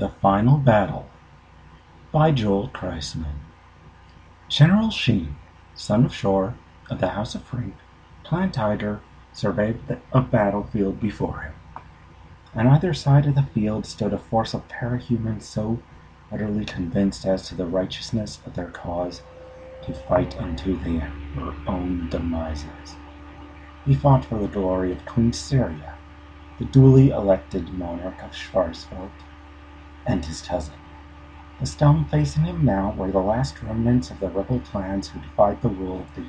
The Final Battle by Joel Kreisman. General Sheen, son of Shor, of the House of Frink, Clan Tiger, surveyed a battlefield before him. On either side of the field stood a force of parahumans so utterly convinced as to the righteousness of their cause to fight unto their own demises. He fought for the glory of Queen Syria, the duly elected monarch of Schwarzwald, and his cousin. The stone facing him now were the last remnants of the rebel clans who defied the rule of the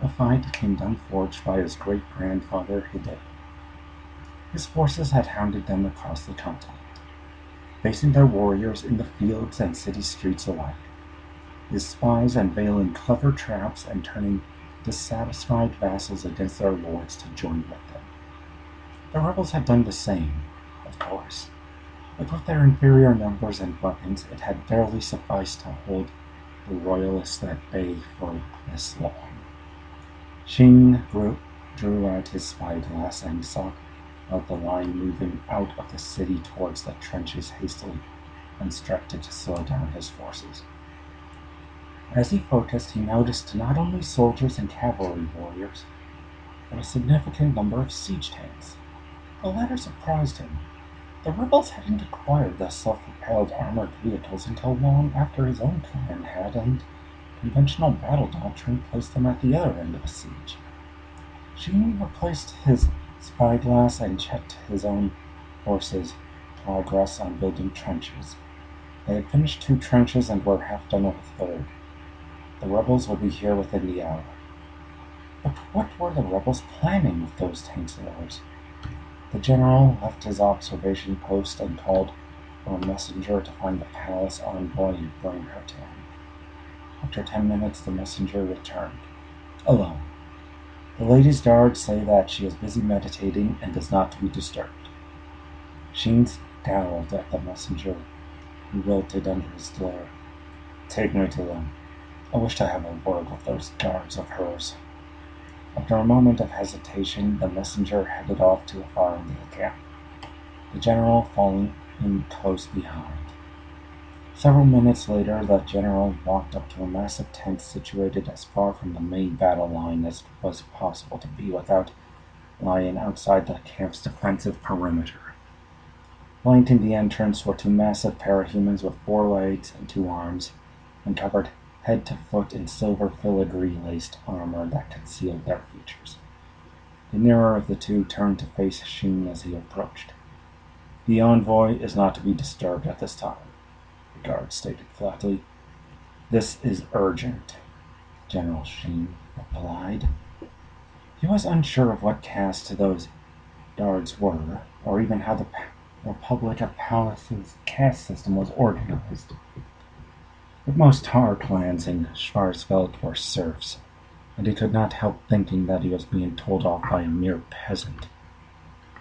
unified kingdom forged by his great-grandfather Hideo. His forces had hounded them across the continent, facing their warriors in the fields and city streets alike, his spies unveiling clever traps and turning dissatisfied vassals against their lords to join with them. The rebels had done the same, of course, but with their inferior numbers and weapons, it had barely sufficed to hold the royalists at bay for this long. Sheen drew, drew out his spyglass and saw of the line moving out of the city towards the trenches hastily, instructed to slow down his forces. As he focused, he noticed not only soldiers and cavalry warriors, but a significant number of siege tanks. The latter surprised him, the rebels hadn't acquired the self-propelled armored vehicles until long after his own clan had, and conventional battle doctrine placed them at the other end of the siege. Sheen replaced his spyglass and checked his own forces' progress on building trenches. They had finished two trenches and were half done with a third. The rebels would be here within the hour. But what were the rebels planning with those tanks of theirs? The general left his observation post and called for a messenger to find the Pallas envoy and bring her to him. After ten minutes, the messenger returned, alone. The lady's guards say that she is busy meditating and is not to be disturbed. Sheen scowled at the messenger, who wilted under his glare. Take me to them. I wish to have a word with those guards of hers. After a moment of hesitation, the messenger headed off to the far end of the camp, the general following in close behind. Several minutes later, the general walked up to a massive tent situated as far from the main battle line as it was possible to be without lying outside the camp's defensive perimeter. Flanking the entrance were two massive parahumans with four legs and two arms, and covered head to foot in silver filigree laced armor that concealed their features. The nearer of the two turned to face Sheen as he approached. The envoy is not to be disturbed at this time, the guard stated flatly. This is urgent, General Sheen replied. He was unsure of what caste those guards were, or even how the Republic of Pallas's caste system was organized. But most Taur clans in Schwarzwald were serfs, and he could not help thinking that he was being told off by a mere peasant,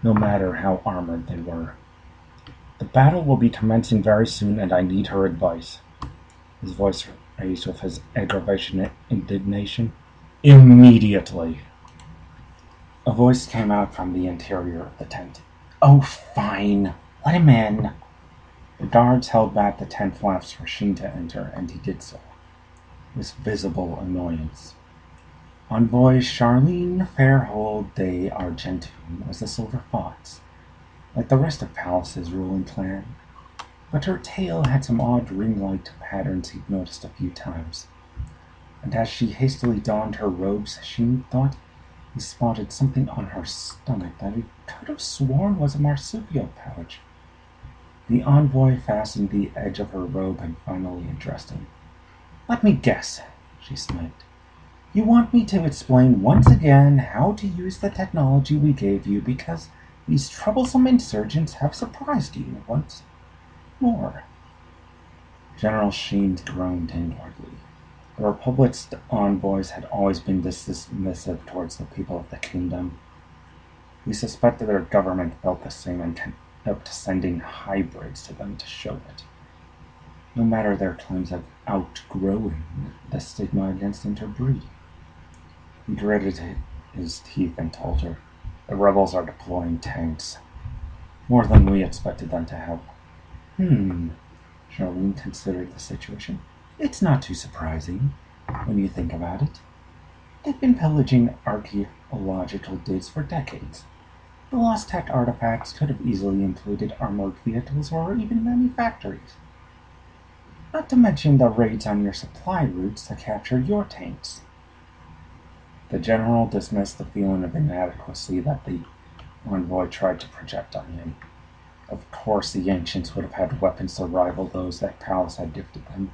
no matter how armored they were. The battle will be commencing very soon, and I need her advice. His voice raised with his aggravation and indignation. Immediately! A voice came out from the interior of the tent. Oh, fine! Let him in! The guards held back the tent flaps for Sheen to enter, and he did so, with visible annoyance. Envoy Charlene Fairhold de Argentum was a silver fox, like the rest of Pallas's ruling clan, but her tail had some odd ring-like patterns he'd noticed a few times, and as she hastily donned her robes, Sheen thought he spotted something on her stomach that he could have sworn was a marsupial pouch. The envoy fastened the edge of her robe and finally addressed him. Let me guess, she smiled. You want me to explain once again how to use the technology we gave you because these troublesome insurgents have surprised you once more. General Sheen groaned inwardly. The Republic's envoys had always been dismissive towards the people of the kingdom. He suspected their government felt the same intent to sending hybrids to them to show it. No matter their claims of outgrowing the stigma against interbreeding. He gritted his teeth and told her, The rebels are deploying tanks. More than we expected them to have. Hmm. Charlene considered the situation. It's not too surprising when you think about it. They've been pillaging archaeological digs for decades. The lost tech artifacts could have easily included armored vehicles or even many factories. Not to mention the raids on your supply routes to capture your tanks. The general dismissed the feeling of inadequacy that the envoy tried to project on him. Of course, the ancients would have had weapons to rival those that Pallas had gifted them.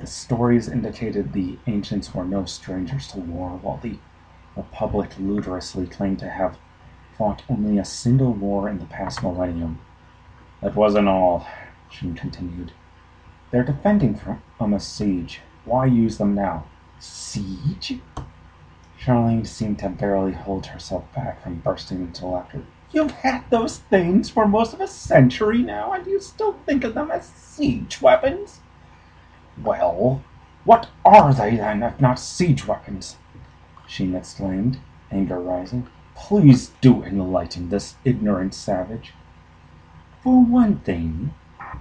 The stories indicated the ancients were no strangers to war, while the Republic ludicrously claimed to have fought only a single war in the past millennium. That wasn't all, Sheen continued. They're defending from a siege. Why use them now? Siege? Charlene seemed to barely hold herself back from bursting into laughter. You've had those things for most of a century now, and you still think of them as siege weapons? Well, what are they then if not siege weapons? Sheen exclaimed, anger rising. Please do enlighten this ignorant savage. For one thing,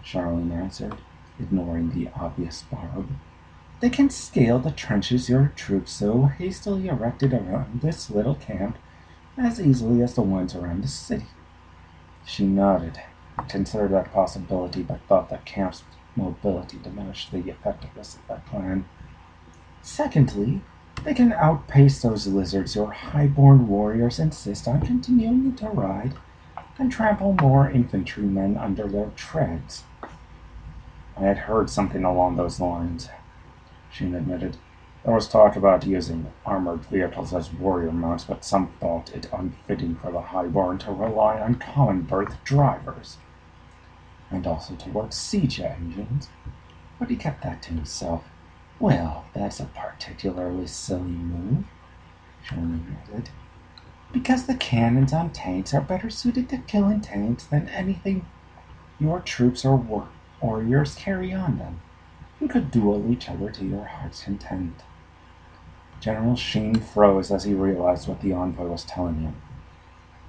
Charlene answered, ignoring the obvious barb, they can scale the trenches your troops so hastily erected around this little camp as easily as the ones around the city. She nodded, considered that possibility, but thought that camp's mobility diminished the effectiveness of that plan. Secondly, they can outpace those lizards your highborn warriors insist on continuing to ride and trample more infantrymen under their treads. I had heard something along those lines, Sheen admitted. There was talk about using armored vehicles as warrior mounts, but some thought it unfitting for the highborn to rely on common birth drivers, and also to work siege engines. But he kept that to himself. Well, that's a particularly silly move, Sean admitted, because the cannons on tanks are better suited to killing tanks than anything your troops or warriors carry on them, and could duel each other to your heart's content. General Sheen froze as he realized what the envoy was telling him.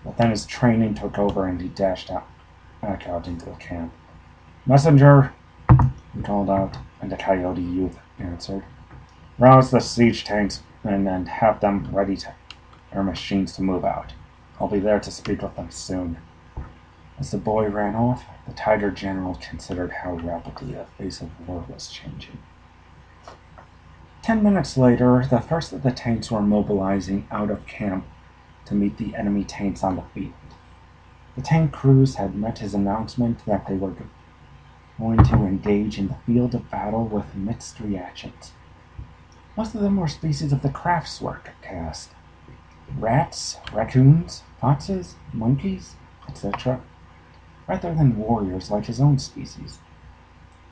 But then his training took over and he dashed out, back out into the camp. Messenger, he called out, and the coyote youth answered. Rouse the siege tanks and, and have them ready to their machines to move out. I'll be there to speak with them soon. As the boy ran off, the tiger general considered how rapidly the face of war was changing. Ten minutes later, the first of the tanks were mobilizing out of camp to meet the enemy tanks on the field. The tank crews had met his announcement that they were going to engage in the field of battle with mixed reactions. Most of them were species of the Kraftwerk caste rats, raccoons, foxes, monkeys, etc., rather than warriors like his own species.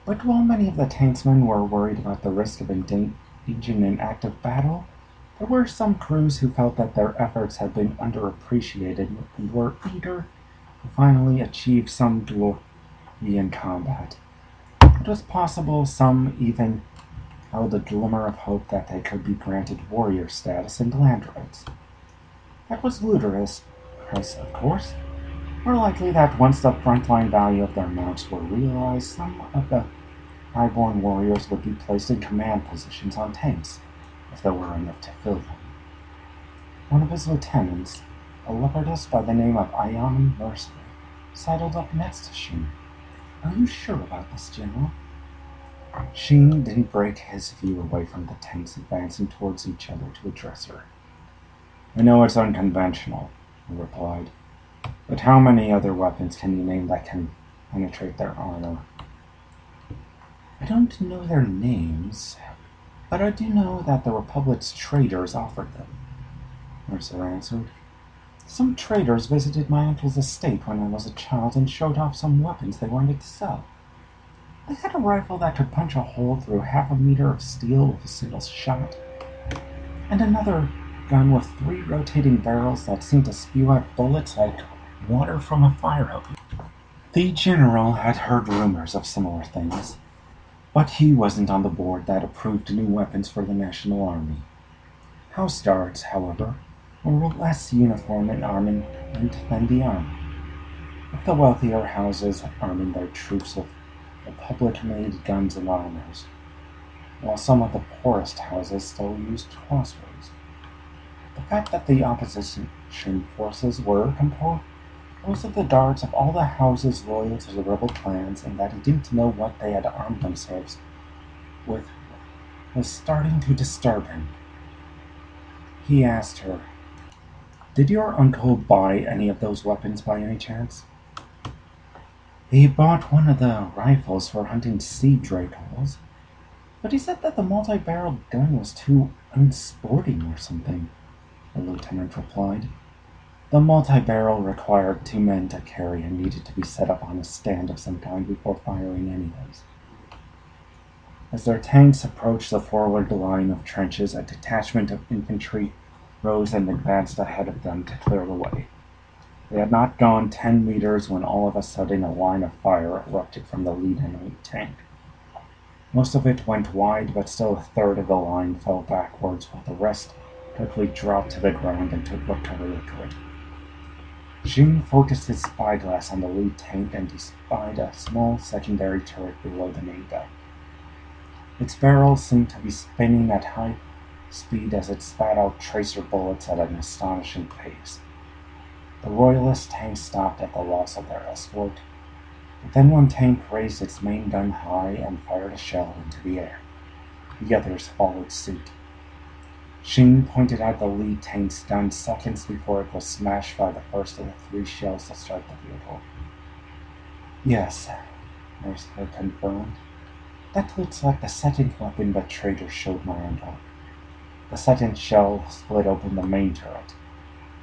But while many of the tanksmen were worried about the risk of engaging in active battle, there were some crews who felt that their efforts had been underappreciated and were eager to finally achieve some glory in combat. It was possible some even held a glimmer of hope that they could be granted warrior status in land rights. That was ludicrous, of course. More likely that once the frontline value of their mounts were realized, some of the Highborn warriors would be placed in command positions on tanks, if there were enough to fill them. One of his lieutenants, a leopardess by the name of Ayami Mercer, sidled up next to Sheen. Are you sure about this, General? Sheen didn't break his view away from the tanks advancing towards each other to address her. I know it's unconventional, he replied, but how many other weapons can you name that can penetrate their armor? I don't know their names, but I do know that the Republic's traders offered them, Mercer answered. Some traders visited my uncle's estate when I was a child and showed off some weapons they wanted to sell. They had a rifle that could punch a hole through half a meter of steel with a single shot, and another gun with three rotating barrels that seemed to spew out bullets like water from a fire hose. The general had heard rumors of similar things, but he wasn't on the board that approved new weapons for the National Army. House Guards, however, were less uniform in armament than the Army. with the wealthier houses arming their troops with Republic-made guns and armors, while some of the poorest houses still used crossbows. The fact that the opposition forces were composed of the guards of all the houses loyal to the rebel clans and that he didn't know what they had armed themselves with was starting to disturb him. He asked her, Did your uncle buy any of those weapons by any chance? He bought one of the rifles for hunting sea dragons, but he said that the multi-barreled gun was too unsporting or something, the lieutenant replied. The multi-barrel required two men to carry and needed to be set up on a stand of some kind before firing any of those. As their tanks approached the forward line of trenches, a detachment of infantry rose and advanced ahead of them to clear the way. They had not gone ten meters when all of a sudden a line of fire erupted from the lead enemy tank. Most of it went wide, but still a third of the line fell backwards, while the rest quickly dropped to the ground and took what cover they could. Sheen focused his spyglass on the lead tank and espied a small secondary turret below the main deck. Its barrel seemed to be spinning at high speed as it spat out tracer bullets at an astonishing pace. The Royalist tank stopped at the loss of their escort, but then one tank raised its main gun high and fired a shell into the air. The others followed suit. Sheen pointed out the lead tank's gun seconds before it was smashed by the first of the three shells that struck the vehicle. Yes, Mercer confirmed. That looks like the second weapon that traitor showed my uncle. The second shell split open the main turret,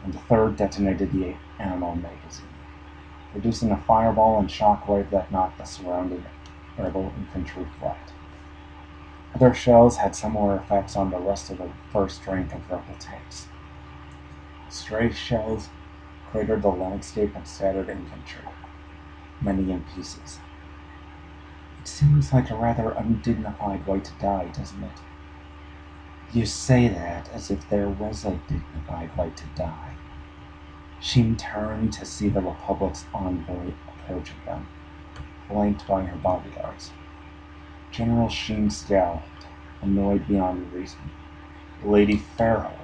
and the third detonated the ammo magazine, producing a fireball and shockwave that knocked the surrounding rebel infantry flat. Other shells had similar effects on the rest of the first rank of rebel tanks. Stray shells cratered the landscape and scattered infantry, many in pieces. It seems like a rather undignified way to die, doesn't it? You say that as if there was a dignified way to die. She turned to see the Republic's envoy approaching them, flanked by her bodyguards. General Sheen scowled, annoyed beyond reason. Lady Fairhold,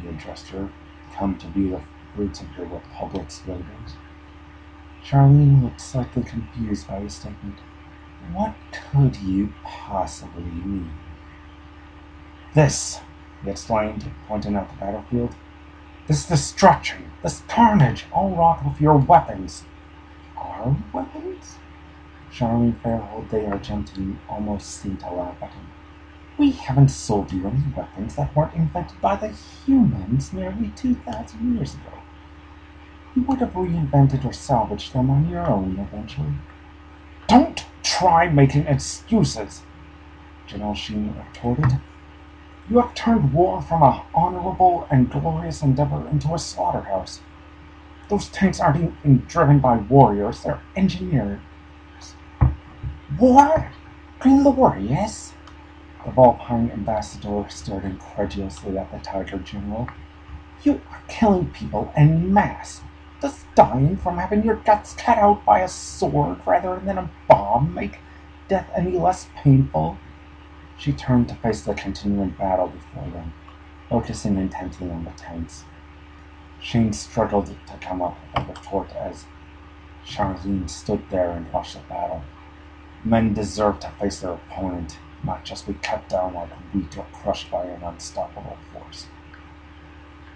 he addressed her, come to view the fruits of your Republic's labors. Charlene looked slightly confused by his statement. What could you possibly mean? This, he exclaimed, pointing out the battlefield. This destruction, this carnage, all wrought with your weapons. Our weapons? Charlene Fairhold de Argentum almost seemed to laugh at him. We haven't sold you any weapons that weren't invented by the humans nearly 2,000 years ago. You would have reinvented or salvaged them on your own eventually. Don't try making excuses, General Sheen retorted. You have turned war from a honorable and glorious endeavor into a slaughterhouse. Those tanks aren't even driven by warriors, they're engineers. War? Glorious? The Volpine ambassador stared incredulously at the Tiger General. You are killing people en masse. Does dying from having your guts cut out by a sword rather than a bomb make death any less painful? She turned to face the continuing battle before them, focusing intently on the tanks. Sheen struggled to come up with a retort as Charlene stood there and watched the battle. Men deserve to face their opponent, not just be cut down like wheat or crushed by an unstoppable force.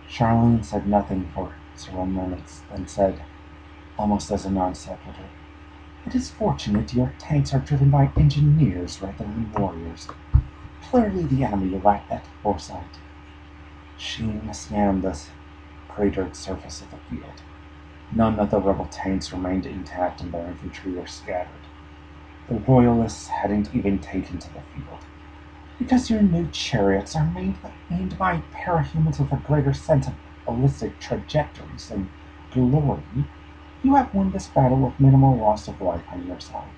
Charlene said nothing for several minutes, then said, almost as a non sequitur, It is fortunate your tanks are driven by engineers rather than warriors. Clearly the enemy lacked that foresight. Sheen scanned the cratered surface of the field. None of the rebel tanks remained intact and their infantry were scattered. The royalists hadn't even taken to the field. Because your new chariots are made, aimed by parahumans with a greater sense of ballistic trajectories and glory, you have won this battle with minimal loss of life on your side.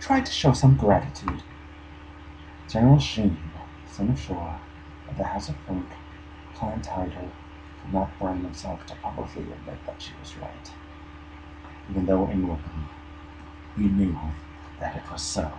Try to show some gratitude. General Sheen, son of Shora, of the House of Frank, Clan Tiger, could not bring himself to publicly admit that she was right. even though inwardly he knew that it was so.